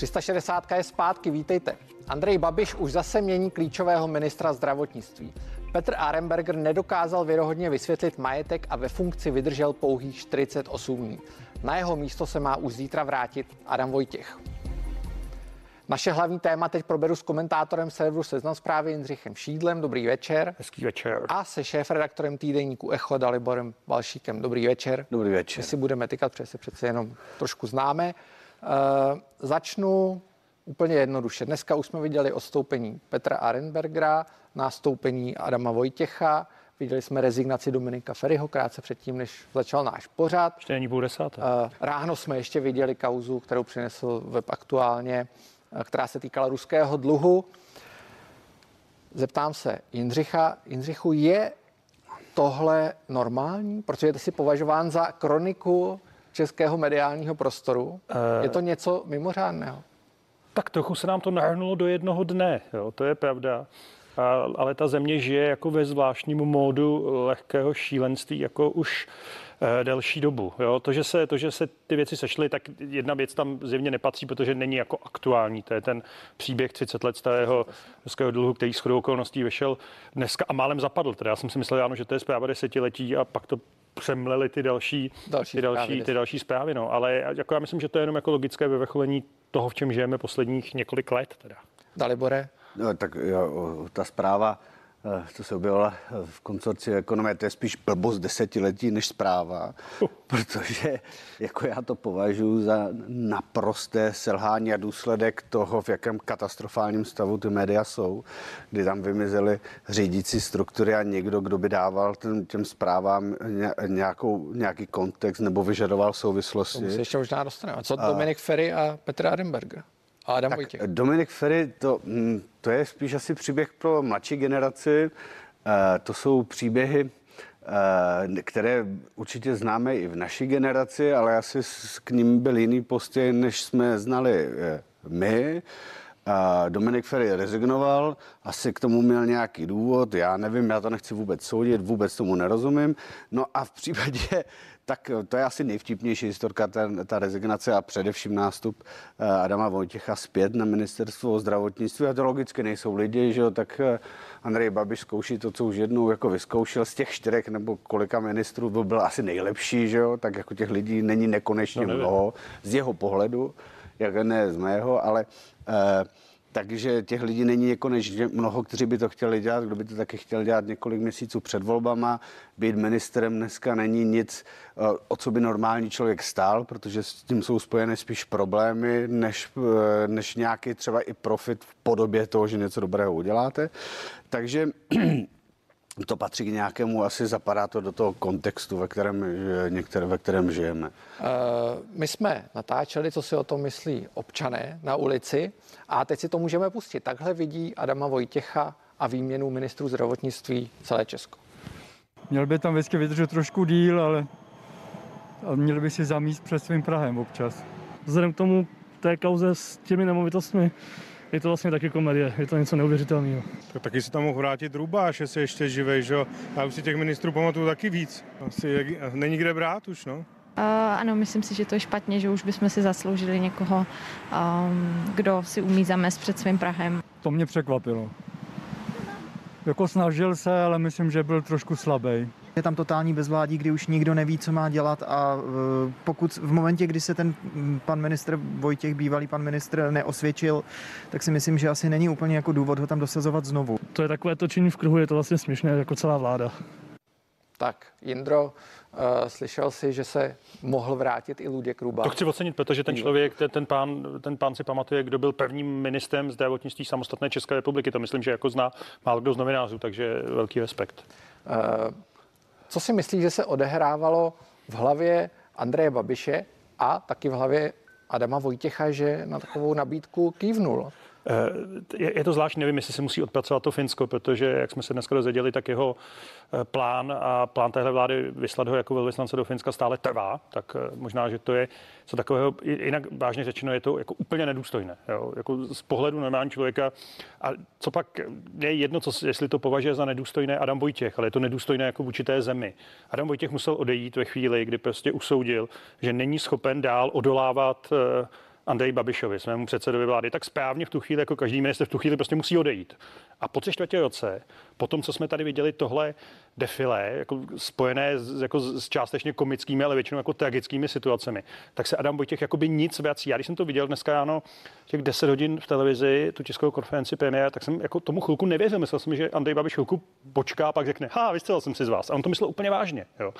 360 je zpátky, vítejte. Andrej Babiš už zase mění klíčového ministra zdravotnictví. Petr Aremberger nedokázal věrohodně vysvětlit majetek a ve funkci vydržel pouhých 48 dní. Na jeho místo se má už zítra vrátit Adam Vojtěch. Naše hlavní téma teď proberu s komentátorem serveru Seznam zprávy Jindřichem Šídlem. Dobrý večer. Hezký večer. A se šéf-redaktorem týdeníku Echo Daliborem Valšíkem. Dobrý večer. Dobrý večer. My si budeme tykat, protože se přece jenom trošku známe. Uh, začnu úplně jednoduše. Dneska už jsme viděli odstoupení Petra Arenbergera, nástoupení Adama Vojtěcha, Viděli jsme rezignaci Dominika Ferryho krátce předtím, než začal náš pořad. Ještě není půl desáté. Uh, ráno jsme ještě viděli kauzu, kterou přinesl web aktuálně, uh, která se týkala ruského dluhu. Zeptám se Jindřicha. Jindřichu, je tohle normální? Protože ty jsi považován za kroniku českého mediálního prostoru. Uh, je to něco mimořádného? Tak trochu se nám to nahrnulo do jednoho dne, jo, to je pravda. A, ale ta země žije jako ve zvláštním módu lehkého šílenství, jako už e, delší dobu. Jo? To, že se, to, že se ty věci sešly, tak jedna věc tam zjevně nepatří, protože není jako aktuální. To je ten příběh 30 let starého ruského dluhu, který shodou okolností vyšel dneska a málem zapadl. Teda já jsem si myslel, ano, že to je zpráva desetiletí a pak to přemleli ty další, další ty další, zprávy, ty další zprávy. No. Ale jako já myslím, že to je jenom jako logické vyvrcholení toho, v čem žijeme posledních několik let. Teda. Dalibore? No, tak jo, ta zpráva, co se objevila v konsorci ekonomie, to je spíš blbost desetiletí než zpráva, protože jako já to považuji za naprosté selhání a důsledek toho, v jakém katastrofálním stavu ty média jsou, kdy tam vymizely řídící struktury a někdo, kdo by dával ten, těm zprávám nějakou, nějaký kontext nebo vyžadoval souvislosti. To se ještě možná dostaneme. A co Dominik Ferry a Petr Adenberger? A Adam tak Vojtěch. Dominik Ferry, to, mm, to je spíš asi příběh pro mladší generaci. Eh, to jsou příběhy, eh, které určitě známe i v naší generaci, ale asi k ním byl jiný postoj, než jsme znali eh, my. Dominik Ferry rezignoval, asi k tomu měl nějaký důvod, já nevím, já to nechci vůbec soudit, vůbec tomu nerozumím. No a v případě tak to je asi nejvtipnější historka, ten, ta rezignace a především nástup eh, Adama Vojtěcha zpět na ministerstvo zdravotnictví. A to logicky nejsou lidi, že jo, tak eh, Andrej Babiš zkouší to, co už jednou jako vyzkoušel z těch čtyřek nebo kolika ministrů, byl, byl asi nejlepší, že jo, tak jako těch lidí není nekonečně no, mnoho z jeho pohledu, jak ne z mého, ale takže těch lidí není jako než mnoho, kteří by to chtěli dělat, kdo by to taky chtěl dělat několik měsíců před volbama. Být ministrem dneska není nic, eh, o co by normální člověk stál, protože s tím jsou spojené spíš problémy, než, eh, než nějaký třeba i profit v podobě toho, že něco dobrého uděláte. Takže to patří k nějakému, asi zapadá to do toho kontextu, ve kterém, některé, ve kterém žijeme. Uh, my jsme natáčeli, co si o tom myslí občané na ulici a teď si to můžeme pustit. Takhle vidí Adama Vojtěcha a výměnu ministrů zdravotnictví celé Česko. Měl by tam vždycky vydržet trošku díl, ale měl by si zamíst před svým Prahem občas. Vzhledem k tomu té kauze s těmi nemovitostmi, je to vlastně taky komedie, je to něco neuvěřitelného. Tak taky se tam mohl vrátit Rubáš, jestli ještě živej, že Já už si těch ministrů pamatuju taky víc. Asi není kde brát už, no. Uh, ano, myslím si, že to je špatně, že už bychom si zasloužili někoho, um, kdo si umí zamést před svým Prahem. To mě překvapilo. Jako snažil se, ale myslím, že byl trošku slabý. Je tam totální bezvládí, kdy už nikdo neví, co má dělat a e, pokud v momentě, kdy se ten pan ministr Vojtěch, bývalý pan ministr, neosvědčil, tak si myslím, že asi není úplně jako důvod ho tam dosazovat znovu. To je takové točení v kruhu, je to vlastně směšné jako celá vláda. Tak, Jindro, uh, slyšel jsi, že se mohl vrátit i Luděk Ruba. To chci ocenit, protože ten člověk, ten, ten, pán, ten pán si pamatuje, kdo byl prvním ministrem zdravotnictví samostatné České republiky. To myslím, že jako zná málo kdo z novinářů, takže velký respekt. Uh, co si myslíš, že se odehrávalo v hlavě Andreje Babiše a taky v hlavě Adama Vojtěcha, že na takovou nabídku kývnul? Eh, je to zvláštní, nevím, jestli se musí odpracovat to Finsko, protože, jak jsme se dneska dozvěděli, tak jeho eh, plán a plán téhle vlády vyslat ho jako velvyslance do Finska stále trvá, tak eh, možná, že to je co takového, jinak vážně řečeno, je to jako úplně nedůstojné. Jo? Jako z pohledu normální člověka. A co pak je jedno, co, jestli to považuje za nedůstojné Adam Vojtěch, ale je to nedůstojné jako v určité zemi. Adam Vojtěch musel odejít ve chvíli, kdy prostě usoudil, že není schopen dál odolávat Andrej Babišovi, svému předsedovi vlády, tak správně v tu chvíli, jako každý minister v tu chvíli prostě musí odejít. A po tři čtvrtě roce, po tom, co jsme tady viděli tohle defilé, jako spojené s, jako s částečně komickými, ale většinou jako tragickými situacemi, tak se Adam Vojtěch jakoby nic vrací. Já když jsem to viděl dneska ráno, těch 10 hodin v televizi, tu tiskovou konferenci premiéra, tak jsem jako tomu chvilku nevěřil. Myslel jsem, že Andrej Babiš chvilku počká pak řekne, ha, vystřelil jsem si z vás. A on to myslel úplně vážně. Jo.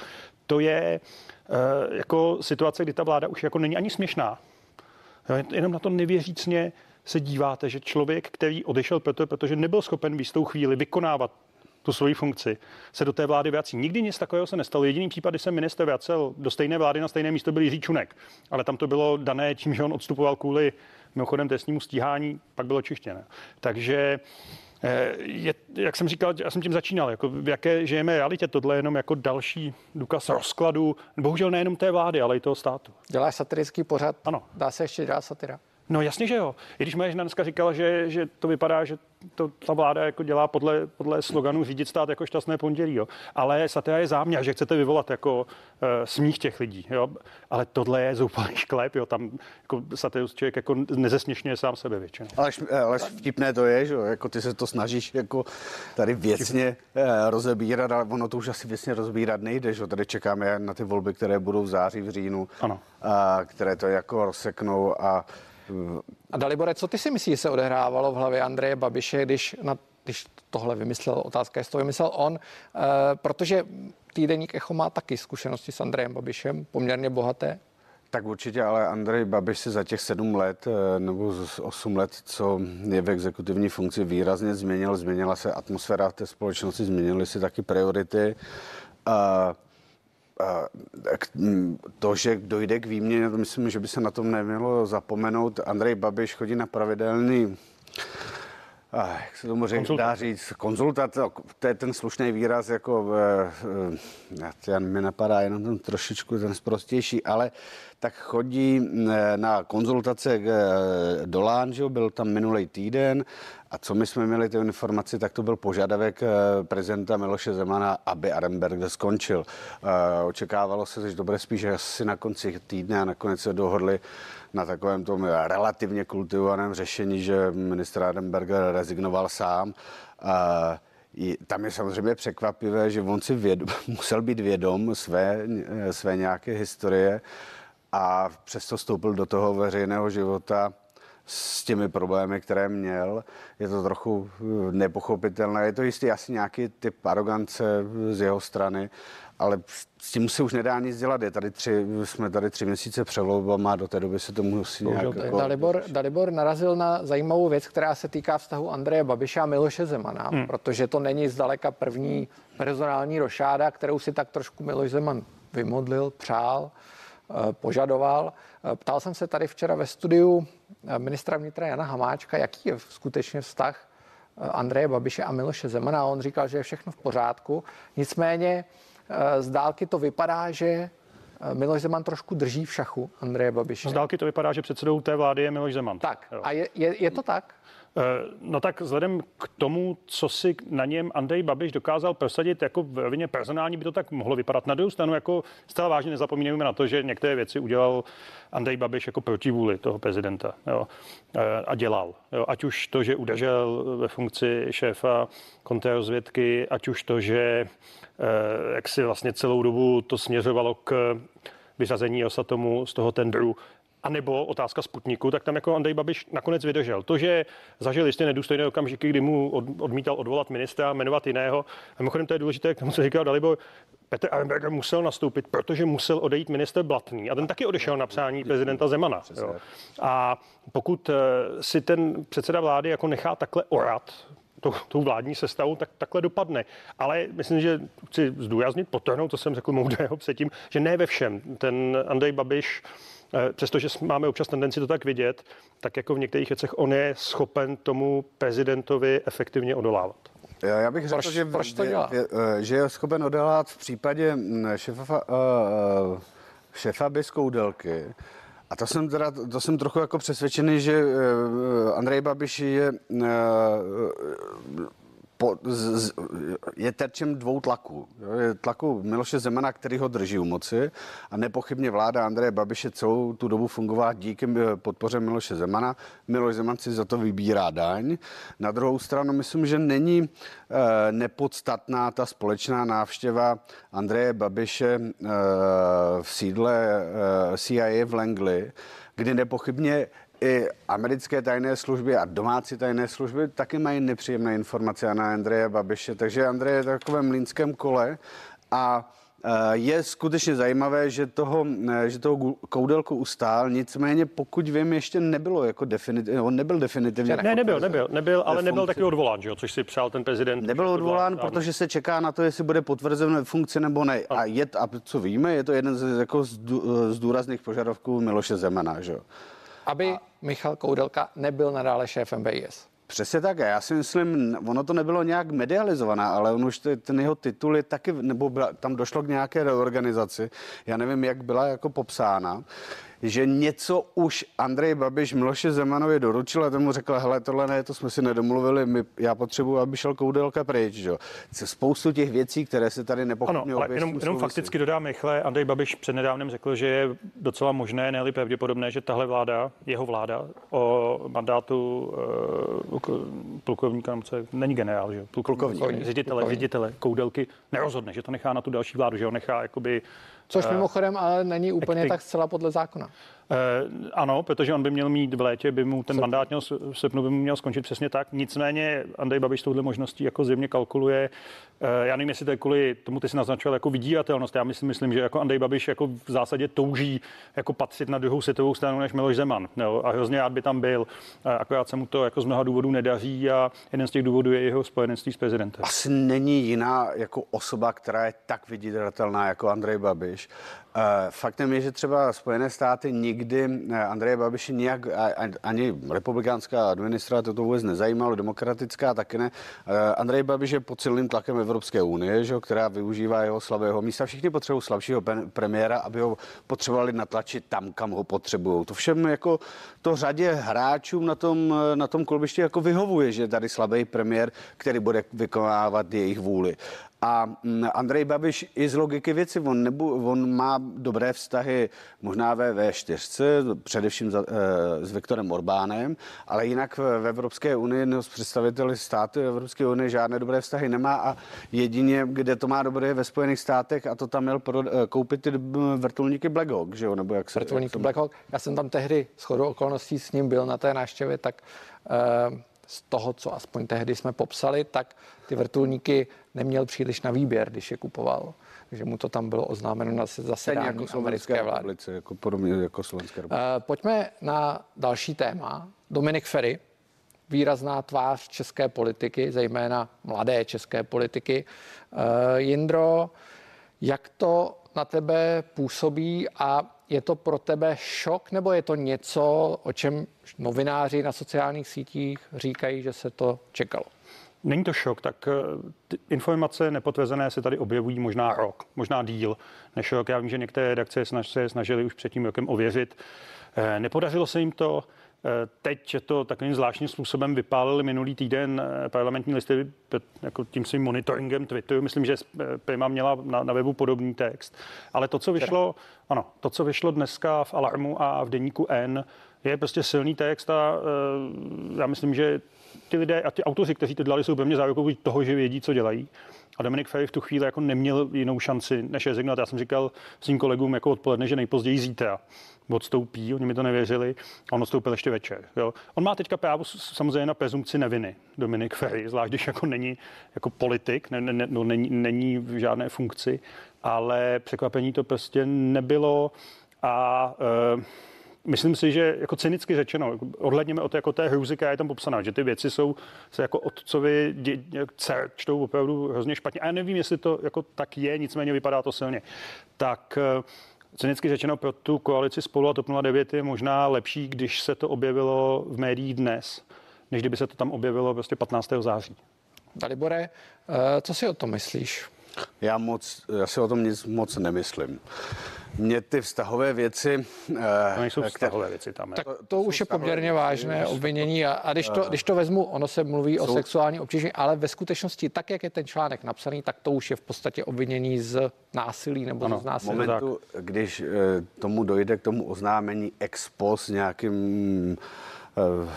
To je uh, jako situace, kdy ta vláda už jako není ani směšná. Jenom na to nevěřícně se díváte, že člověk, který odešel proto, protože nebyl schopen v jistou chvíli vykonávat tu svoji funkci, se do té vlády vrací. Nikdy nic takového se nestalo. Jediný případ, kdy se minister vracel do stejné vlády na stejné místo, byl Jiří Čunek. Ale tam to bylo dané tím, že on odstupoval kvůli mimochodem trestnímu stíhání, pak bylo čištěné. Takže je, jak jsem říkal, já jsem tím začínal, jako v jaké žijeme realitě, tohle je jenom jako další důkaz rozkladu, bohužel nejenom té vlády, ale i toho státu. Děláš satirický pořad? Ano. Dá se ještě dělat satira? No jasně, že jo. I když moje žena dneska říkala, že, že to vypadá, že to ta vláda jako dělá podle, podle sloganu řídit stát jako šťastné pondělí, jo. Ale satira je záměr, že chcete vyvolat jako uh, smích těch lidí, jo. Ale tohle je zoufalý šklep, jo. Tam jako satirus člověk jako nezesměšňuje sám sebe většinou. Ale, ale vtipné to je, že jo. Jako ty se to snažíš jako tady věcně uh, rozebírat, ale ono to už asi věcně rozbírat nejde, že jo. Tady čekáme na ty volby, které budou v září, v říjnu. Ano. A, které to jako rozseknou a a Dalibore, co ty si myslíš, se odehrávalo v hlavě Andreje Babiše, když, na, když tohle vymyslel, otázka, jestli to vymyslel on, e, protože týdeník Echo má taky zkušenosti s Andrejem Babišem, poměrně bohaté. Tak určitě, ale Andrej Babiš se za těch sedm let eh, nebo osm let, co je v exekutivní funkci, výrazně změnil. Změnila se atmosféra v té společnosti, změnily se taky priority. Uh, to, že dojde k výměně, myslím, že by se na tom nemělo zapomenout. Andrej Babiš chodí na pravidelný jak se tomu říct, dá říct, konzultat, to je ten slušný výraz, jako, já mi napadá jenom ten trošičku ten zprostější, ale tak chodí na konzultace do Lán, že byl tam minulý týden a co my jsme měli ty informaci, tak to byl požadavek prezidenta Miloše Zemana, aby Arenberg skončil. Očekávalo se, že bude spíš asi na konci týdne a nakonec se dohodli na takovém tom relativně kultivovaném řešení, že ministr Adenberger rezignoval sám. A tam je samozřejmě překvapivé, že on si vědom, musel být vědom své, své nějaké historie a přesto vstoupil do toho veřejného života s těmi problémy, které měl. Je to trochu nepochopitelné. Je to jistý asi nějaký typ arogance z jeho strany, ale s tím se už nedá nic dělat. Je tady tři, jsme tady tři měsíce před volbama, do té doby se to musí nějak... Jako... Dalibor, Dalibor narazil na zajímavou věc, která se týká vztahu Andreje Babiša a Miloše Zemana, hmm. protože to není zdaleka první personální rošáda, kterou si tak trošku Miloš Zeman vymodlil, přál, eh, požadoval. Eh, ptal jsem se tady včera ve studiu eh, ministra vnitra Jana Hamáčka, jaký je skutečně vztah Andreje Babiše a Miloše Zemana. A on říkal, že je všechno v pořádku. Nicméně z dálky to vypadá, že eh, Miloš Zeman trošku drží v šachu Andreje Babiše. Z dálky to vypadá, že předsedou té vlády je Miloš Zeman. Tak, jo. a je, je, je to tak? Eh, no tak vzhledem k tomu, co si na něm Andrej Babiš dokázal prosadit jako v rovině personální, by to tak mohlo vypadat. Na druhou stranu, jako zcela vážně nezapomínáme na to, že některé věci udělal Andrej Babiš jako protivůli toho prezidenta jo, a dělal. Jo, ať už to, že udržel ve funkci šéfa kontrarozvědky, ať už to, že Eh, jak si vlastně celou dobu to směřovalo k vyřazení Osatomu z toho tendru, a nebo otázka Sputniku, tak tam jako Andrej Babiš nakonec vydržel. To, že zažil jistě nedůstojné okamžiky, kdy mu odmítal odvolat ministra, jmenovat jiného. A mimochodem to je důležité, k tomu se říkal Dalibor, Petr Arenberger musel nastoupit, protože musel odejít minister Blatný. A ten taky odešel na přání prezidenta Zemana. Jo. A pokud eh, si ten předseda vlády jako nechá takhle orat, tou, tou vládní sestavou, tak takhle dopadne. Ale myslím, že chci zdůraznit, potrhnout, co jsem řekl moudrého předtím, že ne ve všem. Ten Andrej Babiš Přestože máme občas tendenci to tak vidět, tak jako v některých věcech on je schopen tomu prezidentovi efektivně odolávat. Já bych řekl, proč, že, proč to dělá? Je, eh, že je schopen odolávat v případě mm, šefa, šefa Biskoudelky, a to jsem teda, to jsem trochu jako přesvědčený, že Andrej Babiš je po, z, z, je terčem dvou tlaků. Je tlaku Miloše Zemana, který ho drží u moci a nepochybně vláda Andreje Babiše celou tu dobu fungovala díky podpoře Miloše Zemana. Miloš Zeman si za to vybírá daň. Na druhou stranu myslím, že není e, nepodstatná ta společná návštěva Andreje Babiše e, v sídle e, CIA v Langley, kdy nepochybně i americké tajné služby a domácí tajné služby taky mají nepříjemné informace na Andreje Babiše. Takže Andrej je v takovém mlínském kole a eh, je skutečně zajímavé, že toho, eh, že toho koudelku ustál, nicméně pokud vím, ještě nebylo jako definitivně, on nebyl definitivně. Ne, nebyl, nebyl, nebyl, ale nebyl taky odvolán, že jo, což si přál ten prezident. Nebyl odvolán, protože se čeká na to, jestli bude potvrzen ve funkci nebo ne. A, je, a co víme, je to jeden z, jako z důrazných požadavků Miloše Zemana, že jo aby a... Michal Koudelka nebyl nadále šéfem BIS. Přesně tak. Já si myslím, ono to nebylo nějak medializované, ale on už ten jeho titul je taky, nebo byla, tam došlo k nějaké reorganizaci. Já nevím, jak byla jako popsána že něco už Andrej Babiš Miloše Zemanovi doručil a tomu řekl, hele, tohle ne, to jsme si nedomluvili, my, já potřebuji, aby šel Koudelka pryč. Že? Spoustu těch věcí, které se tady nepochopně Ano, ale jenom, jenom fakticky dodám rychle, Andrej Babiš přednedávnem řekl, že je docela možné, ne pravděpodobné, že tahle vláda, jeho vláda o mandátu uh, plukovníka, co je, není generál, že plukovník, ředitele, ředitele Koudelky nerozhodne, že to nechá na tu další vládu, že ho nechá jakoby Což eh, mimochodem ale není úplně tak zcela podle zákona. Eh, ano, protože on by měl mít v létě, by mu ten mandát měl, v srpnu by mu měl skončit přesně tak. Nicméně Andrej Babiš touhle možností jako zjevně kalkuluje. Eh, já nevím, jestli to je kvůli tomu, ty si naznačoval jako vydíratelnost. Já myslím, myslím, že jako Andrej Babiš jako v zásadě touží jako patřit na druhou světovou stranu než Miloš Zeman. Jo? A hrozně rád by tam byl. Akorát se mu to jako z mnoha důvodů nedaří a jeden z těch důvodů je jeho spojenectví s prezidentem. Asi není jiná jako osoba, která je tak vydíratelná jako Andrej Babiš. Eh, faktem je, že třeba Spojené státy nikdy eh, Andreje Babiše nijak ani republikánská administrativa to vůbec nezajímalo, demokratická taky ne. Eh, Andrej Babiš je pod silným tlakem Evropské unie, že, která využívá jeho slabého místa. Všichni potřebují slabšího premiéra, aby ho potřebovali natlačit tam, kam ho potřebují. To všem jako to řadě hráčům na tom, na tom kolbišti jako vyhovuje, že tady slabý premiér, který bude vykonávat jejich vůli. A mm, Andrej Babiš i z logiky věci, on, nebu, on má dobré vztahy možná ve V4, především za, e, s Viktorem Orbánem, ale jinak v Evropské unii no, s představiteli státu Evropské unie žádné dobré vztahy nemá a jedině, kde to má dobré, je ve Spojených státech a to tam měl pro, e, koupit ty vrtulníky Black Hawk, že jo? Nebo jak se, vrtulníky jak Black Hawk. Já jsem tam tehdy s chodou okolností s ním byl na té návštěvě, tak e, z toho, co aspoň tehdy jsme popsali, tak ty vrtulníky neměl příliš na výběr, když je kupoval. Takže mu to tam bylo oznámeno na zasedání jako americké vlády. Republice, jako podobně jako Slovenské republice. Uh, pojďme na další téma. Dominik Ferry, výrazná tvář české politiky, zejména mladé české politiky. Uh, Jindro, jak to na tebe působí a je to pro tebe šok, nebo je to něco, o čem novináři na sociálních sítích říkají, že se to čekalo? Není to šok, tak eh, informace nepotvrzené se tady objevují možná rok, možná díl než rok. Já vím, že některé redakce se snažili už před tím rokem ověřit. Eh, nepodařilo se jim to. Eh, teď to takovým zvláštním způsobem vypálili minulý týden parlamentní listy jako tím svým monitoringem Twitteru. Myslím, že Prima měla na, na webu podobný text. Ale to, co vyšlo, ano, to, co vyšlo dneska v Alarmu a v deníku N, je prostě silný text a já myslím, že ty lidé a ty autoři, kteří to dělali, jsou pevně zárukou toho, že vědí, co dělají. A Dominik Ferry v tu chvíli jako neměl jinou šanci, než rezignovat. Já jsem říkal svým kolegům jako odpoledne, že nejpozději zítra odstoupí, oni mi to nevěřili a on odstoupil ještě večer. Jo. On má teďka právo samozřejmě na prezumci neviny, Dominik Ferry, zvlášť když jako není jako politik, ne, ne, no, není, není v žádné funkci, ale překvapení to prostě nebylo a uh, myslím si, že jako cynicky řečeno, odhledněme od jako té hrůzy, která je tam popsaná, že ty věci jsou se jako otcovi dě, dcer čtou opravdu hrozně špatně. A já nevím, jestli to jako tak je, nicméně vypadá to silně. Tak eh, cynicky řečeno pro tu koalici spolu a TOP 09 je možná lepší, když se to objevilo v médiích dnes, než kdyby se to tam objevilo prostě 15. září. Dalibore, eh, co si o tom myslíš? Já moc, já si o tom nic moc nemyslím. Mě ty vztahové věci... eh, To nejsou které- vztahové věci tam. Tak Tak, to už je poměrně vážné obvinění a, a když, to, když to vezmu, ono se mluví o Jsou- sexuální obtěžení, ale ve skutečnosti, tak jak je ten článek napsaný, tak to už je v podstatě obvinění z násilí nebo Ano, z násilí. momentu, když eh, tomu dojde k tomu oznámení ex post nějakým eh,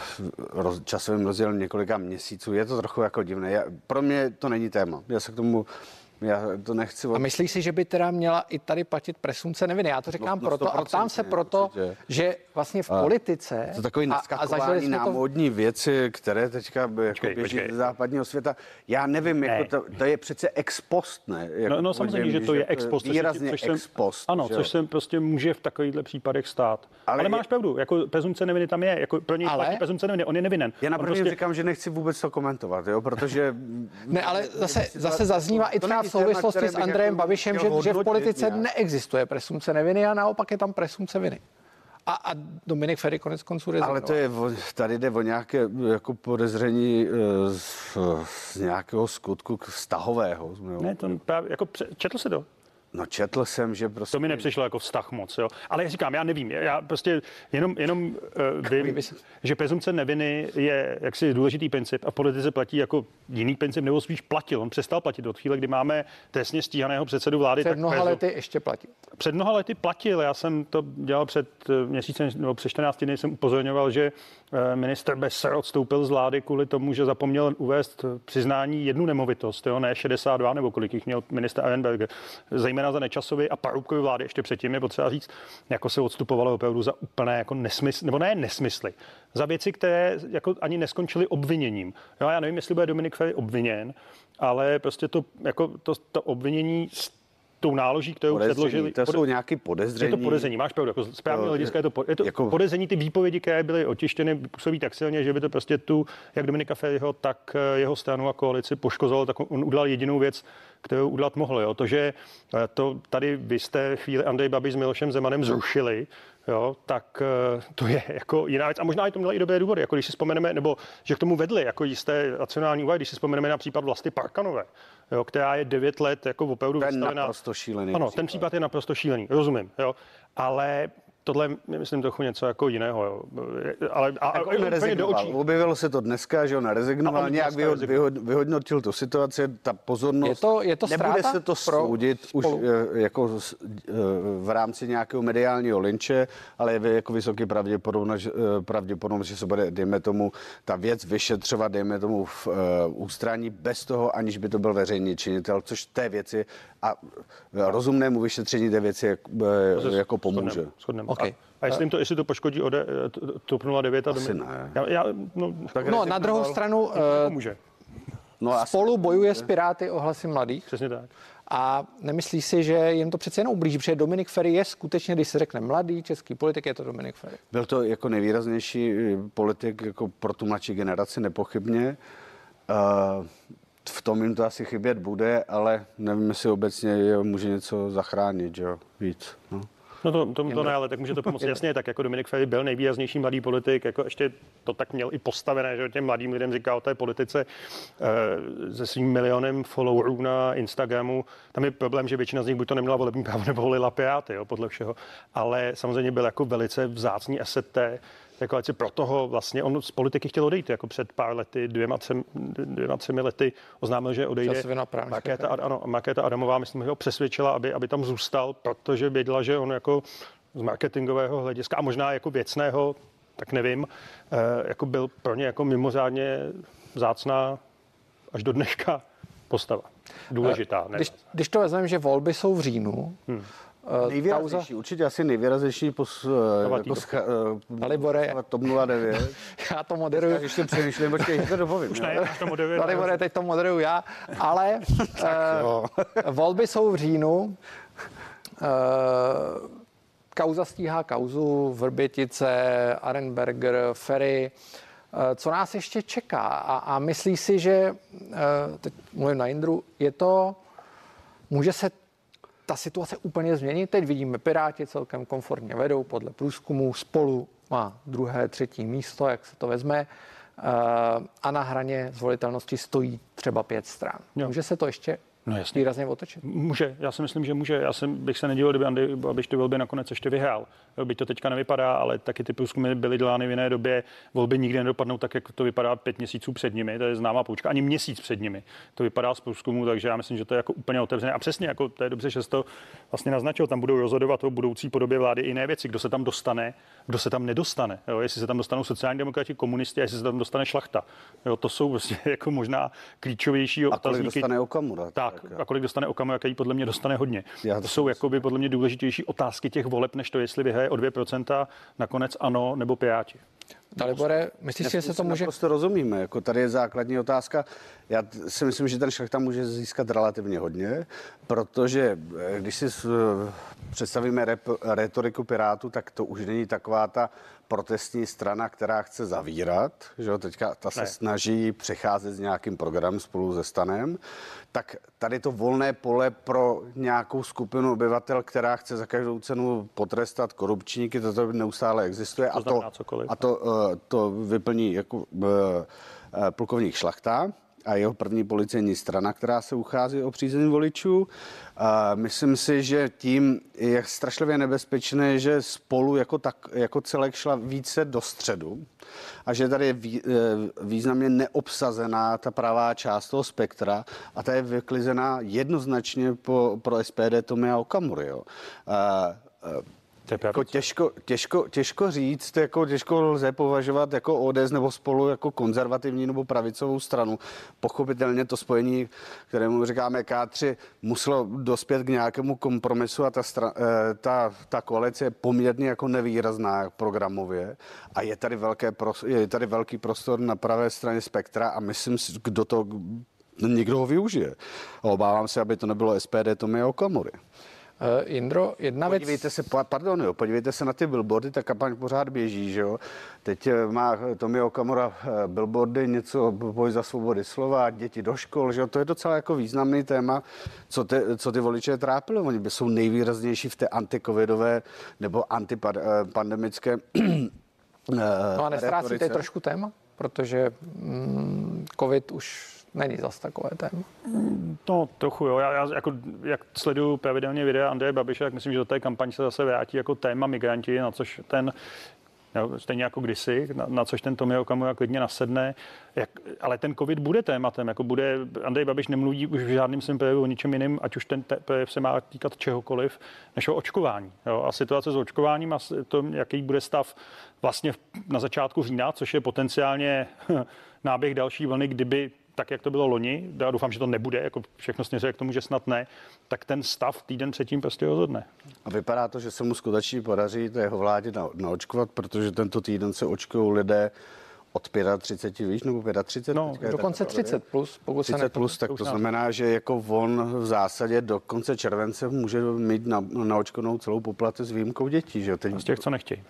roz, časovým rozdílem několika měsíců, je to trochu jako divné. Já, pro mě to není téma. Já se k tomu, já to nechci... A myslíš si, že by teda měla i tady platit presumce neviny? Já to říkám no proto a ptám se 100%, proto, určitě. že vlastně v politice To takové a, a zažili naskakování jsme na to věci, které teďka by jako Počkej, běží počkej. ze západního světa. Já nevím, Ne. jako to, to, je přece ex post, ne? Jako no, no samozřejmě, že to je ex post. Výrazně což ex post. Ano, že což se prostě může v takovýchhle případech stát. Ale, Ale máš pravdu, jako prezumce neviny tam je, jako pro něj Ale- platí prezumce neviny, on je nevinen. Já na prostě, říkám, že nechci vůbec to komentovat, jo, protože... Ne, ale zase, zase zaznívá i to třeba v souvislosti s Andrejem jako Babišem, že, že v politice nějak. neexistuje presumce neviny a naopak je tam presumce viny. A, a Dominik Ferry konec konců. Ale to je, tady jde o nějaké jako podezření eh, z, z nějakého skutku vztahového. Ne, to právě, jako četl se to. No četl jsem, že prostě... To mi nepřišlo jako vztah moc, jo. Ale já říkám, já nevím, já prostě jenom, jenom uh, vím, že prezumce neviny je jaksi důležitý princip a v politice platí jako jiný princip, nebo spíš platil. On přestal platit od chvíle, kdy máme trestně stíhaného předsedu vlády. před mnoha prezu- lety ještě platí. Před mnoha lety platil. Já jsem to dělal před eh, měsícem nebo před 14 dny jsem upozorňoval, že minister Besser odstoupil z vlády kvůli tomu, že zapomněl uvést eh, přiznání jednu nemovitost, jo, ne 62 nebo kolik jich měl minister Arenberger. Zejména za nečasový a Paroubkovy vlády ještě předtím je potřeba říct, jako se odstupovalo opravdu za úplné jako nesmysl, nebo ne nesmysly, za věci, které jako ani neskončily obviněním. Jo, já nevím, jestli bude Dominik Ferry obviněn, ale prostě to, jako to, to obvinění tou náloží, kterou Podezření, předložili. to jsou nějaké podezření. Je to podezření, máš pravdu. Jako To- hlediska je to, po- je to jako- podezření, ty výpovědi, které byly otištěny, působí tak silně, že by to prostě tu, jak Dominika Ferryho, tak eh, jeho stranu a koalici poškozovalo, tak on udělal jedinou věc, kterou udělat mohl. Jo. To, že eh, to tady vy jste chvíli Andrej Babiš s Milošem Zemanem zrušili, Jo, tak eh, to je jako jiná věc. A možná i to měla i dobré důvody, jako když si vzpomeneme, nebo že k tomu vedli jako jisté racionální úvahy, když si vzpomeneme na případ Vlasty Parkanové, jo, která je 9 let jako opravdu je vystavená. naprosto šílený Ano, případ. ten případ je naprosto šílený, rozumím, jo. Ale tohle je, myslím, trochu něco jako jiného, jo. Ale a, Jako a, on úplně do rezignoval. očí. Objevilo se to dneska, že on rezignoval, on nějak vyhod, rezignoval. vyhod, vyhodnotil tu situaci, ta pozornost. Je to- je to Nebude se to pro soudit už spolu? eh, jako eh, v rámci nějakého mediálního linče, ale je jako vysoký pravděpodobnost, že- eh, pravděpodobnost, že se bude, dejme tomu, ta věc vyšetřovat, dejme tomu v uh, ústraní bez toho, aniž by to byl veřejný činitel, což té věci a rozumnému vyšetření té věci jak, jako pomůže. Shodneme, shodneme. Okay. A, a jestli, jim to, jestli to poškodí ode, t- TOP 09 a Asi Dominik- ne. Já, já, no, Tak No, na druhou stranu eh, pomůže. No, asi- spolu bojuje s Piráty o hlasy mladých. Přesně tak. A nemyslíš si, že jim to přece jen ublíží, protože Dominik Ferry je skutečně, když se řekne mladý český politik, je to Dominik Ferry. Byl to jako nejvýraznější eh, politik jako pro tu mladší generaci, nepochybně. Eh, V tom jim to asi chybět bude, ale nevím, jestli obecně je může něco zachránit, že jo, víc. No. No to, to, to ne, ale tak může to pomoct. Jasně, tak jako Dominik Ferry byl nejvýraznější mladý politik, jako ještě to tak měl i postavené, že těm mladým lidem říká o té politice e, se svým milionem followerů na Instagramu. Tam je problém, že většina z nich buď to neměla volební právo, nebo volila Piráty, jo, podle všeho. Ale samozřejmě byl jako velice vzácný asset té jako ať si pro toho vlastně on z politiky chtěl odejít, jako před pár lety, dvěma, třem, dvěma třemi lety oznámil, že odejde. Markéta, ano, Markéta Adamová, myslím, že ho přesvědčila, aby, aby tam zůstal, protože věděla, že on jako z marketingového hlediska a možná jako věcného, tak nevím, eh, jako byl pro ně jako mimořádně zácná až do dneška postava. Důležitá. Ne? Když, když to vezmeme, že volby jsou v říjnu, hmm. Kauza, Nejvýraznější, určitě asi nejvýraznější pos, eh, jako scha, uh, Dalibore. TOP 09. já to moderuju. Já ještě přemýšlím, počkej, že to dopovím. Už jo. ne, to moderuje. Dalibore, teď to moderuju já, ale uh, volby jsou v říjnu. Uh, kauza stíhá kauzu, Vrbětice, Arenberger, Ferry. Eh, Co nás ještě čeká? A, a myslí si, že, eh, teď mluvím na Indru, je to, může se ta situace úplně změnit? Teď vidíme Piráti celkem komfortně vedou podle průzkumu, spolu má druhé, třetí místo, jak se to vezme. Eh, A na hraně zvolitelnosti stojí třeba pět stran. Jo. Může se to ještě No jasně. výrazně otočit? Může, já si myslím, že může. Já jsem, bych se nedivil, kdyby Andy Babiš ty volby nakonec ještě vyhrál. Byť to teďka nevypadá, ale taky ty průzkumy byly dělány v jiné době. Volby nikdy nedopadnou tak, jak to vypadá pět měsíců před nimi. To je známá poučka. Ani měsíc před nimi. To vypadá z průzkumu, takže já myslím, že to je jako úplně otevřené. A přesně, jako to je dobře, že to vlastně naznačil. Tam budou rozhodovat o budoucí podobě vlády i jiné věci. Kdo se tam dostane, kdo se tam nedostane. Jo? Jestli se tam dostanou sociální demokrati, komunisti, a jestli se tam dostane šlachta. Jo? To jsou vlastně jako možná klíčovější otázky. A kolik dostane Okamura? Tak, tak, a kolik dostane Okamura, který podle mě dostane hodně. Já to jsou jakoby podle mě důležitější otázky těch voleb, než to, jestli vyhraje o 2%, nakonec ano nebo Piráti. Dalibore, myslíš, že se to může... Prostě rozumíme, jako tady je základní otázka. Já si myslím, že ten šlechta může získat relativně hodně, protože eh, když si představíme rep, retoriku Pirátů, tak to už není taková ta protestní strana, která chce zavírat, že jo, teďka ta se ne. snaží přecházet s nějakým programem spolu se Stanem, tak tady to volné pole pro nějakou skupinu obyvatel, která chce za každou cenu potrestat korupčníky, to neustále existuje to a to, a to, uh, to vyplní jako uh, plukovník Šlachta a jeho první policejní strana, která se uchází o přízeň voličů. A myslím si, že tím je strašlivě nebezpečné, že spolu jako, tak, jako celek šla více do středu a že tady je e, významně neobsazená ta pravá část toho spektra a ta je vyklizená jednoznačně po, pro SPD Tomia Okamury. Jo. A, a, jako těžko, těžko, těžko říct, jako těžko lze považovat jako ODS nebo spolu jako konzervativní nebo pravicovou stranu. Pochopitelně to spojení, kterému říkáme K3, muselo dospět k nějakému kompromisu a ta, stra, eh, ta, ta koalice je poměrně jako nevýrazná programově a je tady, velké, je tady velký prostor na pravé straně spektra a myslím kdo to, někdo ho využije. obávám se, aby to nebylo SPD Tomio Okamory. Uh, Jindro, jedna podívejte věc... Se, pardon, jo, podívejte se na ty billboardy, ta kampaň pořád běží, že jo. Teď eh, má Tomi Okamura eh, billboardy, něco boj za svobody slova, děti do škol, že jo. To je docela jako významný téma, co ty, co ty voliče trápilo. Oni by jsou nejvýraznější v té antikovidové nebo antipandemické No a nestrácíte trošku téma? Protože mm, covid už není zas takové téma. No, trochu jo. Já, já jako, jak sleduju pravidelně videa Andreje Babiše, tak myslím, že do té kampaň se zase vrátí jako téma migranti, na což ten Jo, stejně jako kdysi, na, na což ten Tomio Okamura klidně nasedne. Jak, ale ten covid bude tématem, jako bude, Andrej Babiš nemluví už v žádném svém projevu o ničem jiném, ať už ten projev se má týkat čehokoliv, než o očkování. Jo. A situace s očkováním a to, jaký bude stav vlastně na začátku října, což je potenciálně náběh další vlny, kdyby tak, jak to bylo loni, já doufám, že to nebude, jako všechno směřuje k tomu, že snad ne, tak ten stav týden předtím prostě rozhodne. A vypadá to, že se mu skutečně podaří to jeho vládě na, naočkovat, protože tento týden se očkují lidé od 35 víš, nebo 35? No, dokonce 30 plus, pokud 30 se plus, tak to znamená, že jako on v zásadě do konce července může mít na, naočkovanou celou populaci s výjimkou dětí. Že? Teď... Z těch, co nechtějí.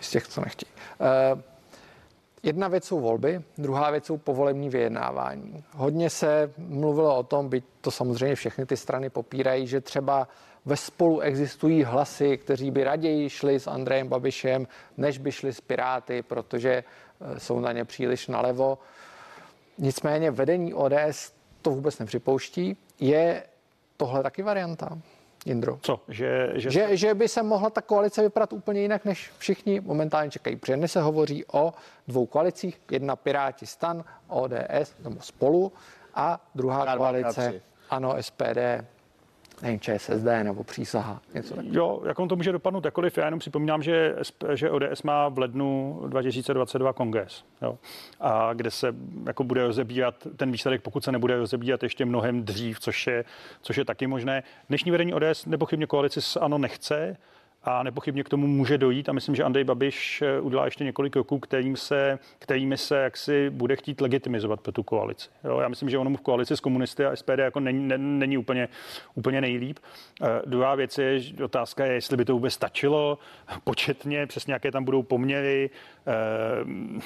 Z těch, co nechtějí. Uh, Jedna věc jsou volby, druhá věc jsou povolební vyjednávání. Hodně se mluvilo o tom, byť to samozřejmě všechny ty strany popírají, že třeba ve spolu existují hlasy, kteří by raději šli s Andrejem Babišem, než by šli s Piráty, protože eh, jsou na ně příliš nalevo. Nicméně vedení ODS to vůbec nepřipouští. Je tohle taky varianta? Jindro. Co? Že, že... Že, že by se mohla ta koalice vypadat úplně jinak, než všichni momentálně čekají. Protože se hovoří o dvou koalicích. Jedna Piráti stan, ODS, nebo spolu, a druhá koalice, ano, SPD, nevím, ČSSD nebo přísaha, něco. Jo, jak on to může dopadnout jakkoliv, já jenom připomínám, že, že ODS má v lednu 2022 kongres, jo, a kde se jako bude rozebírat ten výsledek, pokud se nebude rozebírat ještě mnohem dřív, což je, což je taky možné. Dnešní vedení ODS nepochybně koalici ano nechce, a nepochybně k tomu může dojít a myslím, že Andrej Babiš eh, udělá ještě několik kroků, kterým se, kterými se jaksi bude chtít legitimizovat pro tu koalici. Jo, já myslím, že ono mu v koalici s komunisty a SPD jako není, ne, není úplně, úplně nejlíp. Uh, druhá věc je, otázka je, jestli by to vůbec stačilo početně, přesně jaké tam budou poměry,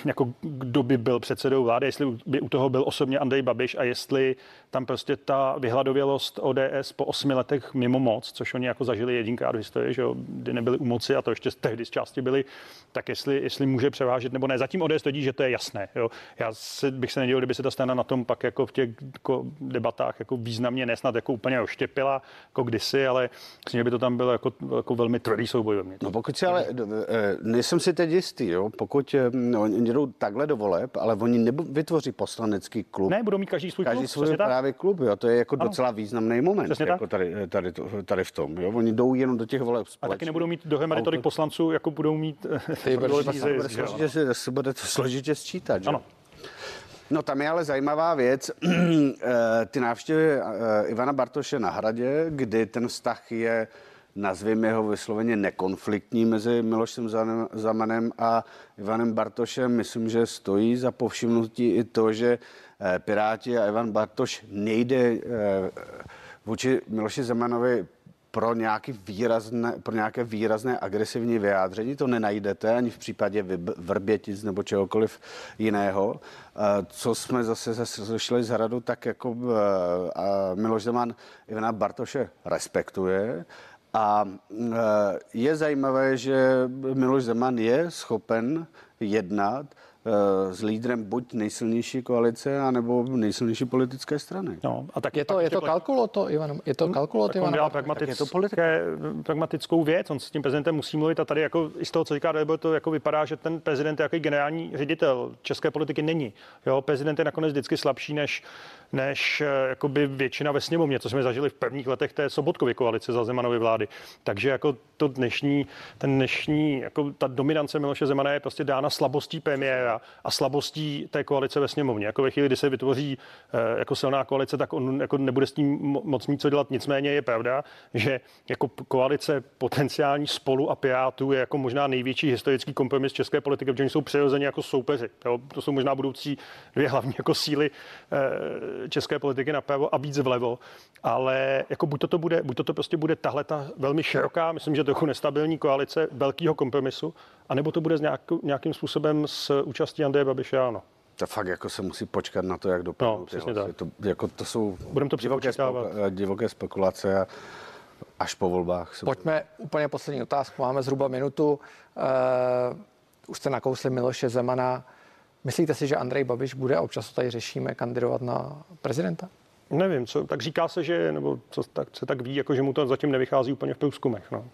jako kdo by byl předsedou vlády, jestli by u toho byl osobně Andrej Babiš a jestli tam prostě ta vyhladovělost ODS po osmi letech mimo moc, což oni jako zažili jedinkrát v historii, že jo, kdy nebyli u moci a to ještě tehdy z části byli, tak jestli, jestli může převážet nebo ne. Zatím ODS tvrdí, že to je jasné. Jo. Já si, bych se nedělal, kdyby se ta strana na tom pak jako v těch jako debatách jako významně nesnad jako úplně oštěpila, jako kdysi, ale myslím, by to tam bylo jako, jako velmi tvrdý souboj. Mě. No pokud si ale, eh, nejsem si teď jistý, jo, pokud no, oni jdou takhle do voleb, ale oni nevytvoří poslanecký klub. Ne, budou mít každý svůj každý klub. svůj právě klub, jo, to je jako ano. docela významný moment Přesně jako tady, tady, tady, v tom. Jo. Oni jdou jenom do těch voleb společně. A taky nebudou mít dohromady tolik poslanců, jako budou mít ty se bude to složitě sčítat. Že? Ano. No tam je ale zajímavá věc, eh, ty návštěvy eh, Ivana Bartoše na hradě, kdy ten vztah je nazvím jeho vysloveně nekonfliktní mezi Milošem Zamanem a Ivanem Bartošem. Myslím, že stojí za povšimnutí i to, že eh, Piráti a Ivan Bartoš nejde vůči Miloši Zemanovi pro, nějaký výrazné, pro nějaké výrazné agresivní vyjádření. To nenajdete ani v případě Vrbětic nebo čehokoliv jiného. Co jsme zase slyšeli z hradu, tak jako Miloš Zeman Ivana Bartoše respektuje. A je zajímavé, že Miloš Zeman je schopen jednat s lídrem buď nejsilnější koalice, anebo nejsilnější politické strany. No, a tak je to, je to kalkulo to, Ivan? Je to kalkulo to, Ivan? Je to politické, pragmatickou věc, on s tím prezidentem musí mluvit a tady jako i z toho, co říká Debo, to jako vypadá, že ten prezident jako generální ředitel české politiky není. Jo, prezident je nakonec vždycky slabší než než eh, jakoby většina ve sněmovně, co jsme zažili v prvních letech té Sobotkovy koalice za Zemanovy vlády. Takže jako to dnešní, ten dnešní, jako ta dominance Miloše Zemana je prostě dána slabostí premiéra a slabostí té koalice ve sněmovně. Jako ve chvíli, kdy se vytvoří eh, jako silná koalice, tak on jako nebude s tím moc nic co dělat. Nicméně je pravda, že jako koalice potenciální spolu a Pirátů je jako možná největší historický kompromis české politiky, protože oni jsou přirozeně jako soupeři. To jsou možná budoucí dvě hlavní jako síly eh, české politiky napravo a víc vlevo, ale jako buď to, to bude, buď to, to prostě bude tahle ta velmi široká, myslím, že trochu nestabilní koalice velkého kompromisu, anebo to bude s nějakou, nějakým způsobem s účastí Andreje Babiše, ano. To fakt jako se musí počkat na to, jak dopadnou. No, přesně tak. To, jako to jsou Budeme to divoké, spoko, divoké spekulace a až po volbách. Pojďme úplně poslední otázku, máme zhruba minutu. Uh, už jste nakousli Miloše Zemana. Myslíte si, že Andrej Babiš bude, a občas to tady řešíme, kandidovat na prezidenta? Nevím, co, tak říká se, že, nebo co tak, se tak ví, jako že mu to zatím nevychází úplně v průzkumech. No.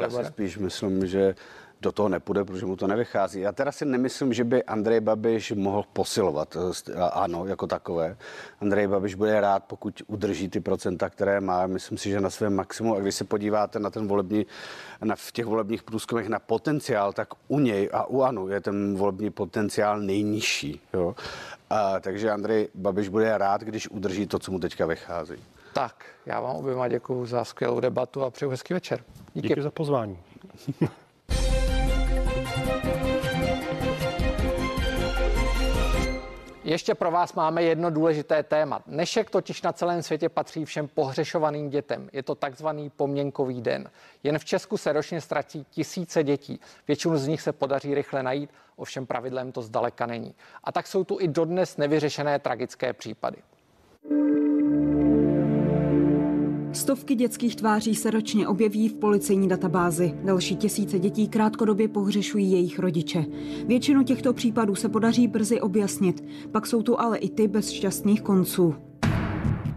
Já si spíš myslím, že do toho nepůjde, protože mu to nevychází. Já teda si nemyslím, že by Andrej Babiš mohl posilovat eh, ano jako takové. Andrej Babiš bude rád, pokud udrží ty procenta, které má. Myslím si, že na svém maximu. A když se podíváte na ten volební, na, v těch volebních průzkumech na potenciál, tak u něj a u ANO je ten volební potenciál nejnižší. Jo? A, takže Andrej Babiš bude rád, když udrží to, co mu teďka vychází. Tak, já vám oběma děkuji za skvělou debatu a přeju hezký večer. Díky, Díky za pozvání. Ještě pro vás máme jedno důležité téma. Dnešek totiž na celém světě patří všem pohřešovaným dětem. Je to takzvaný poměnkový den. Jen v Česku se ročně ztratí tisíce dětí. Většinu z nich se podaří rychle najít, ovšem pravidlem to zdaleka není. A tak jsou tu i dodnes nevyřešené tragické případy. Stovky dětských tváří se ročně objeví v policejní databázi. Další tisíce dětí krátkodobě pohřešují jejich rodiče. Většinu těchto případů se podaří brzy objasnit, pak jsou tu ale i ty bez šťastných konců.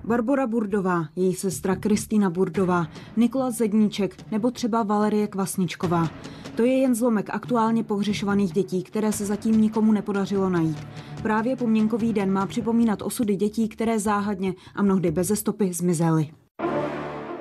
Barbara Burdová, její sestra Kristýna Burdová, Nikola Zedníček nebo třeba Valerie Kvasničková. To je jen zlomek aktuálně pohřešovaných dětí, které se zatím nikomu nepodařilo najít. Právě Poměnkový den má připomínat osudy dětí, které záhadně a mnohdy bez stopy zmizely.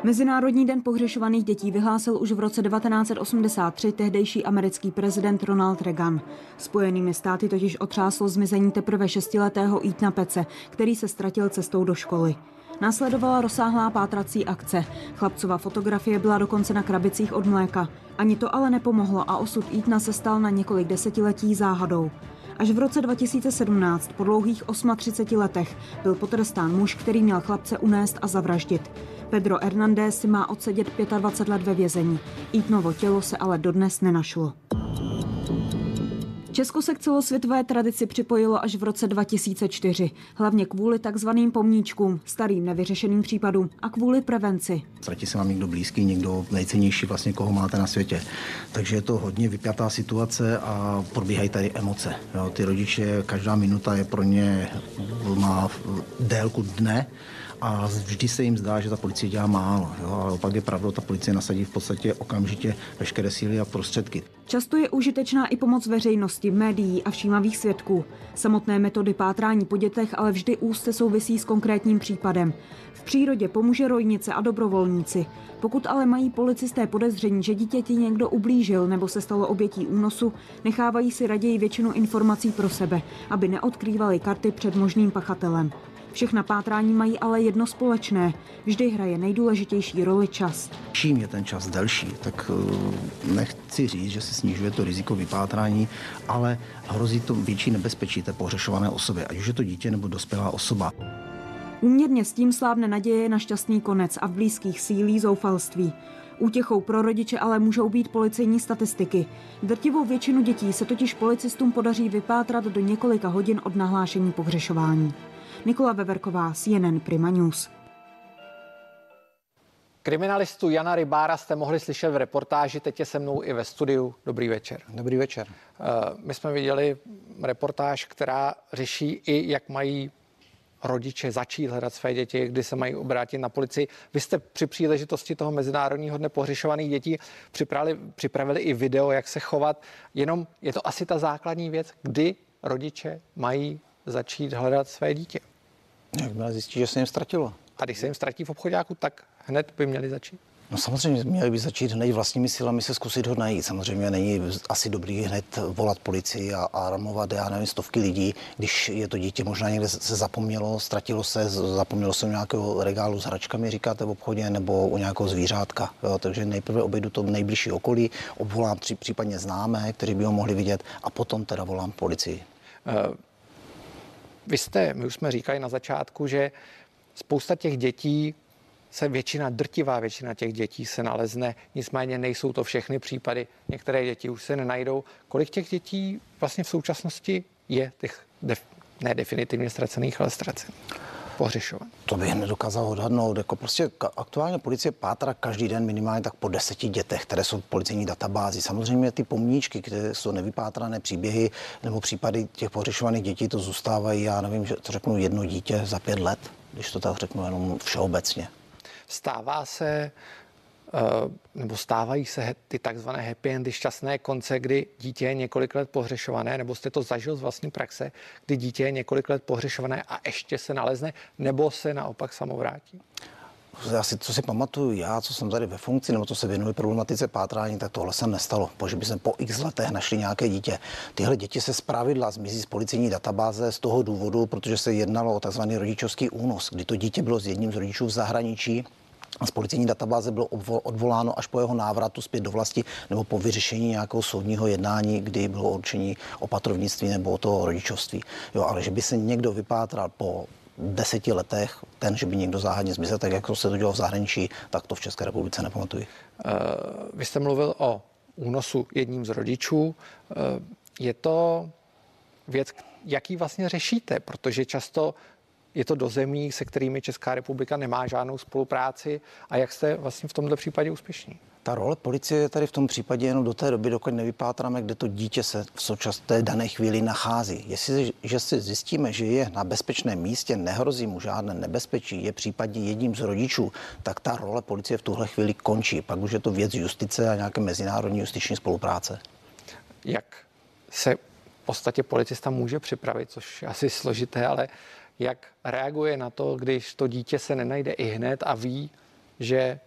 Mezinárodní den pohřešovaných dětí vyhlásil už v roce 1983 tehdejší americký prezident Ronald Reagan. Spojenými státy totiž otřáslo zmizení teprve šestiletého Etna Pece, který se ztratil cestou do školy. Následovala rozsáhlá pátrací akce. Chlapcova fotografie byla dokonce na krabicích od mléka. Ani to ale nepomohlo a osud Etna se stal na několik desetiletí záhadou. Až v roce 2017, po dlouhých 38 letech, byl potrestán muž, který měl chlapce unést a zavraždit. Pedro Hernández si má odsedět 25 let ve vězení. Ítnovo tělo se ale dodnes nenašlo. Česko se k celosvětové tradici připojilo až v roce 2004, hlavně kvůli takzvaným pomníčkům, starým nevyřešeným případům a kvůli prevenci. Ztratí se vám někdo blízký, někdo nejcennější, vlastně koho máte na světě. Takže je to hodně vypjatá situace a probíhají tady emoce. Jo, ty rodiče, každá minuta je pro ně, má délku dne a vždy se jim zdá, že ta policie dělá málo. Jo? Ale opak je pravda, ta policie nasadí v podstatě okamžitě veškeré síly a prostředky. Často je užitečná i pomoc veřejnosti, médií a všímavých svědků. Samotné metody pátrání po dětech ale vždy úzce souvisí s konkrétním případem. V přírodě pomůže rojnice a dobrovolníci. Pokud ale mají policisté podezření, že dítěti někdo ublížil nebo se stalo obětí únosu, nechávají si raději většinu informací pro sebe, aby neodkrývali karty před možným pachatelem. Všechna pátrání mají ale jedno společné. Vždy hraje nejdůležitější roli čas. Čím je ten čas delší, tak eh, nechci říct, že se snižuje to riziko vypátrání, ale hrozí to větší nebezpečí té pohřešované osoby, ať už je to dítě nebo dospělá osoba. Úměrně s tím slávne naděje na šťastný konec a v blízkých sílí zoufalství. Útěchou pro rodiče ale můžou být policejní statistiky. Drtivou většinu dětí se totiž policistům podaří vypátrat do několika hodin od nahlášení pohřešování. Nikola Veverková, CNN Prima News. Kriminalistu Jana Rybára jste mohli slyšet v reportáži, teď je se mnou i ve studiu. Dobrý večer. Dobrý večer. Eh, my jsme viděli reportáž, která řeší i, jak mají rodiče začít hledat své děti, kdy se mají obrátit na policii. Vy jste při příležitosti toho Mezinárodního dne pohřešovaných dětí připravili, připravili i video, jak se chovat. Jenom je to asi ta základní věc, kdy rodiče mají začít hledat své dítě. Jakmile zjistí, že se jim ztratilo. A když se jim ztratí v obchodáku, tak hned by měli začít. No samozřejmě měli by začít hned vlastními silami se zkusit ho najít. Samozřejmě není asi dobrý hned volat policii a armovat, já nevím, stovky lidí, když je to dítě možná někde se zapomnělo, ztratilo se, zapomnělo se u nějakého regálu s hračkami, říkáte v obchodě, nebo u nějakého zvířátka. Jo, takže nejprve obejdu to nejbližší okolí, obvolám tři případně známé, kteří by ho mohli vidět a potom teda volám policii. Uh... Vy jste, my už jsme říkali na začátku, že spousta těch dětí se většina, drtivá většina těch dětí se nalezne, nicméně nejsou to všechny případy. Některé děti už se nenajdou. Kolik těch dětí vlastně v současnosti je těch def, ne definitivně ztracených, ale ztracených? Pohřešovat? To bych nedokázal odhadnout. Jako prostě aktuálně policie pátra každý den minimálně tak po deseti dětech, které jsou v policejní databázi. Samozřejmě ty pomníčky, které jsou nevypátrané příběhy nebo případy těch pohřešovaných dětí, to zůstávají, já nevím, že to řeknu jedno dítě za pět let, když to tak řeknu jenom všeobecně. Stává se, nebo stávají se ty takzvané happy endy, šťastné konce, kdy dítě je několik let pohřešované, nebo jste to zažil z vlastní praxe, kdy dítě je několik let pohřešované a ještě se nalezne, nebo se naopak samovrátí? Asi, co si pamatuju já, co jsem tady ve funkci, nebo co se věnuje problematice pátrání, tak tohle se nestalo. Po, že by jsme po x letech našli nějaké dítě. Tyhle děti se zpravidla zmizí z policejní databáze z toho důvodu, protože se jednalo o tzv. rodičovský únos, kdy to dítě bylo s jedním z rodičů v zahraničí z policejní databáze bylo odvoláno až po jeho návratu zpět do vlasti nebo po vyřešení nějakého soudního jednání, kdy bylo určení opatrovnictví nebo toho rodičovství. Jo, ale že by se někdo vypátral po deseti letech, ten, že by někdo záhadně zmizel, tak jako se to dělo v zahraničí, tak to v České republice nepamatuji. Uh, vy jste mluvil o únosu jedním z rodičů. Uh, je to věc, jaký vlastně řešíte, protože často je to do zemí, se kterými Česká republika nemá žádnou spolupráci a jak jste vlastně v tomto případě úspěšní? Ta role policie je tady v tom případě jenom do té doby, dokud nevypátráme, kde to dítě se v současné dané chvíli nachází. Jestli že si zjistíme, že je na bezpečném místě, nehrozí mu žádné nebezpečí, je případně jedním z rodičů, tak ta role policie v tuhle chvíli končí. Pak už je to věc justice a nějaké mezinárodní justiční spolupráce. Jak se v podstatě policista může připravit, což je asi složité, ale jak reaguje na to, když to dítě se nenajde i hned a ví, že eh,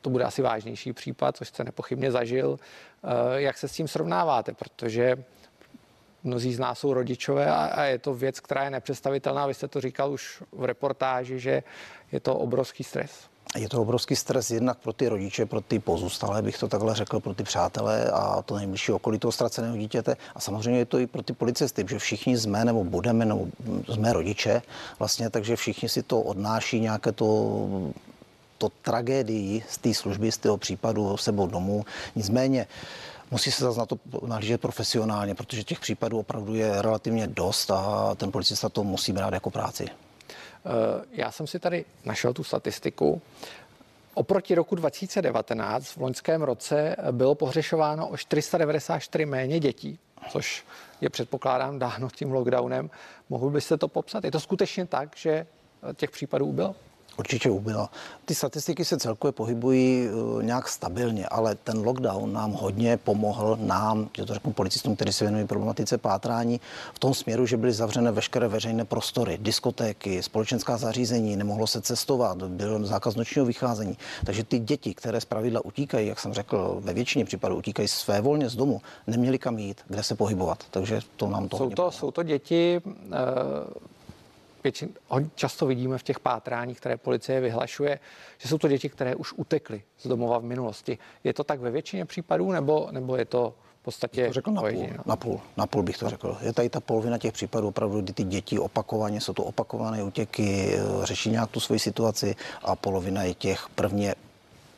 to bude asi vážnější případ, což jste nepochybně zažil. Eh, jak se s tím srovnáváte? Protože mnozí z nás jsou rodičové a je to věc, která je nepředstavitelná. Vy jste to říkal už v reportáži, že je to obrovský stres. Je to obrovský stres jednak pro ty rodiče, pro ty pozůstalé, bych to takhle řekl, pro ty přátelé a to nejbližší okolí toho ztraceného dítěte. A samozřejmě je to i pro ty policisty, že všichni jsme nebo budeme, nebo jsme rodiče vlastně, takže všichni si to odnáší nějaké to to tragédii z té služby, z toho případu sebou domů. Nicméně musí se zase na to nahlížet profesionálně, protože těch případů opravdu je relativně dost a ten policista to musí brát jako práci. Eh, já jsem si tady našel tu statistiku. Oproti roku 2019 v loňském roce bylo pohřešováno o 494 méně dětí, což je předpokládám dáno tím lockdownem. Mohl byste to popsat? Je to skutečně tak, že těch případů ubylo? Určitě ubylo. Ty statistiky se celkově pohybují uh, nějak stabilně, ale ten lockdown nám hodně pomohl nám, že to řeknu policistům, kteří se věnují problematice pátrání, v tom směru, že byly zavřené veškeré veřejné prostory, diskotéky, společenská zařízení, nemohlo se cestovat, byl zákaz nočního vycházení. Takže ty děti, které z pravidla utíkají, jak jsem řekl, ve většině případů utíkají své volně z domu, neměli kam jít, kde se pohybovat. Takže to nám to jsou to, jsou to děti, uh většin, často vidíme v těch pátráních, které policie vyhlašuje, že jsou to děti, které už utekly z domova v minulosti. Je to tak ve většině případů, nebo, nebo je to v podstatě to řekl na půl, na půl, na půl bych to řekl. Je tady ta polovina těch případů opravdu, kdy ty děti opakovaně, jsou to opakované útěky, eh, řeší nějak tu svoji situaci a polovina je těch prvně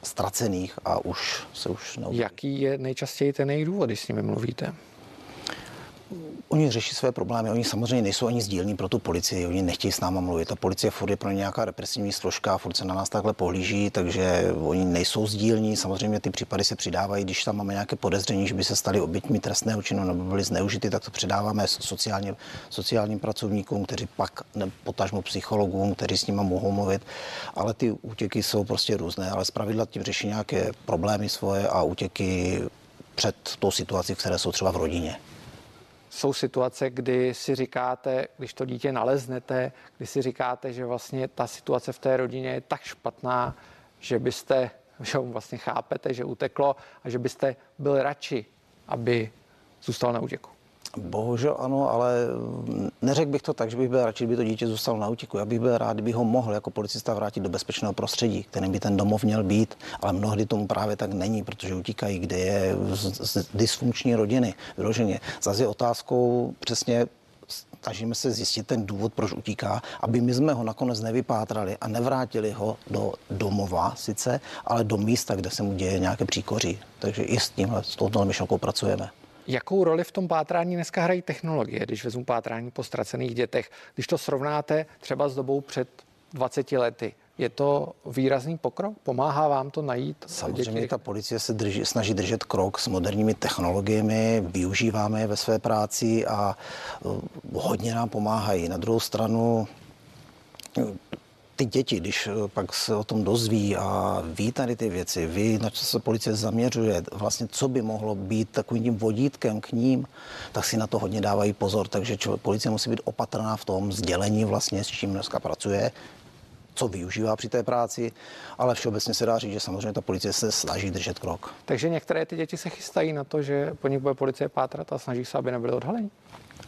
ztracených a už se už neobjeví. Jaký je nejčastěji ten jejich důvod, když s nimi mluvíte? Oni řeší své problémy, oni samozřejmě nejsou ani sdílní pro tu policii, oni nechtějí s náma mluvit. Ta policie furt je pro ně nějaká represivní složka, furt se na nás takhle pohlíží, takže oni nejsou sdílní. Samozřejmě ty případy se přidávají, když tam máme nějaké podezření, že by se stali oběťmi trestného činu nebo byly zneužity, tak to předáváme sociálně, sociálním pracovníkům, kteří pak potažmo psychologům, kteří s nimi mohou mluvit. Ale ty útěky jsou prostě různé, ale zpravidla tím řeší nějaké problémy svoje a útěky před tou situací, které jsou třeba v rodině jsou situace, kdy si říkáte, když to dítě naleznete, kdy si říkáte, že vlastně ta situace v té rodině je tak špatná, že byste, že vlastně chápete, že uteklo a že byste byl radši, aby zůstal na útěku. Bohužel ano, ale neřekl bych to tak, že bych byl radši, kdyby to dítě zůstalo na útěku. Já bych byl rád, kdyby ho mohl jako policista vrátit do bezpečného prostředí, kterým by ten domov měl být, ale mnohdy tomu právě tak není, protože utíkají, kde je z, z dysfunkční rodiny vyloženě. Zase je otázkou přesně snažíme se zjistit ten důvod, proč utíká, aby my jsme ho nakonec nevypátrali a nevrátili ho do domova sice, ale do místa, kde se mu děje nějaké příkoří. Takže i s tímhle, s touto myšlenkou pracujeme. Jakou roli v tom pátrání dneska hrají technologie, když vezmu pátrání po ztracených dětech? Když to srovnáte třeba s dobou před 20 lety, je to výrazný pokrok? Pomáhá vám to najít? Samozřejmě děti? ta policie se drží, snaží držet krok s moderními technologiemi, využíváme je ve své práci a uh, hodně nám pomáhají. Na druhou stranu ty děti, když eh, pak se o tom dozví a ví tady ty věci, ví, na co se policie zaměřuje, vlastně co by mohlo být takovým tím vodítkem k ním, tak si na to hodně dávají pozor. Takže člověk, policie musí být opatrná v tom sdělení vlastně, s čím dneska pracuje, co využívá při té práci, ale všeobecně se dá říct, že samozřejmě ta policie se snaží držet krok. Takže některé ty děti se chystají na to, že po nich bude policie pátrat a snaží se, aby nebyly odhalení?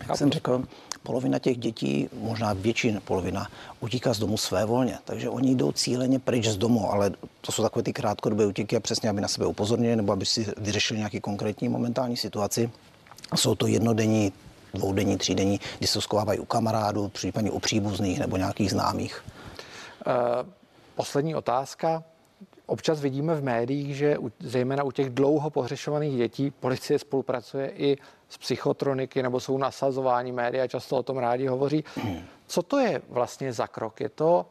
Jak jsem řekl, polovina těch dětí, možná většina polovina, utíká z domu své volně. Takže oni jdou cíleně pryč z domu, ale to jsou takové ty krátkodobé utíky a přesně, aby na sebe upozornili nebo aby si vyřešili nějaký konkrétní momentální situaci. Jsou to jednodenní, dvoudenní, třídenní, kdy se schovávají u kamarádů, případně u příbuzných nebo nějakých známých. Uh, poslední otázka. Občas vidíme v médiích, že u, zejména u těch dlouho pohřešovaných dětí policie spolupracuje i s psychotroniky nebo jsou nasazováni média, často o tom rádi hovoří. Co to je vlastně za krok? Je to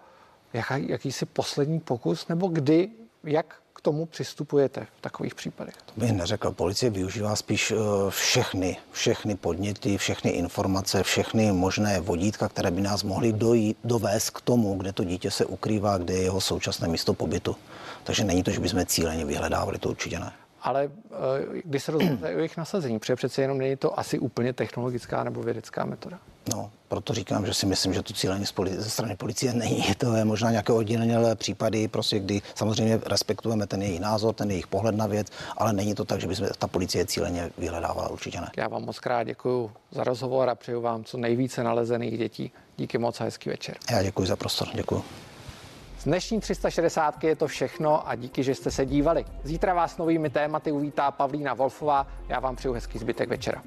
jaký, jakýsi poslední pokus nebo kdy, jak tomu přistupujete v takových případech? To bych neřekl. Policie využívá spíš eh, všechny, všechny podněty, všechny informace, všechny možné vodítka, které by nás mohly dojít, dovést k tomu, kde to dítě se ukrývá, kde je jeho současné místo pobytu. Takže není to, že bychom cíleně vyhledávali, to určitě ne ale eh, když se rozhodnete o jejich nasazení, protože přece jenom není to asi úplně technologická nebo vědecká metoda. No, proto říkám, že si myslím, že to cílení ze strany policie není. To je možná nějaké oddělené případy, prostě kdy samozřejmě respektujeme ten jejich názor, ten jejich pohled na věc, ale není to tak, že by ta policie cíleně vyhledávala, určitě ne. Já vám moc krát děkuji za rozhovor a přeju vám co nejvíce nalezených dětí. Díky moc a hezký večer. Já děkuji za prostor, děkuji. Z dnešní 360 je to všechno a díky, že jste se dívali. Zítra vás novými tématy uvítá Pavlína Wolfová. Já vám přeju hezký zbytek večera.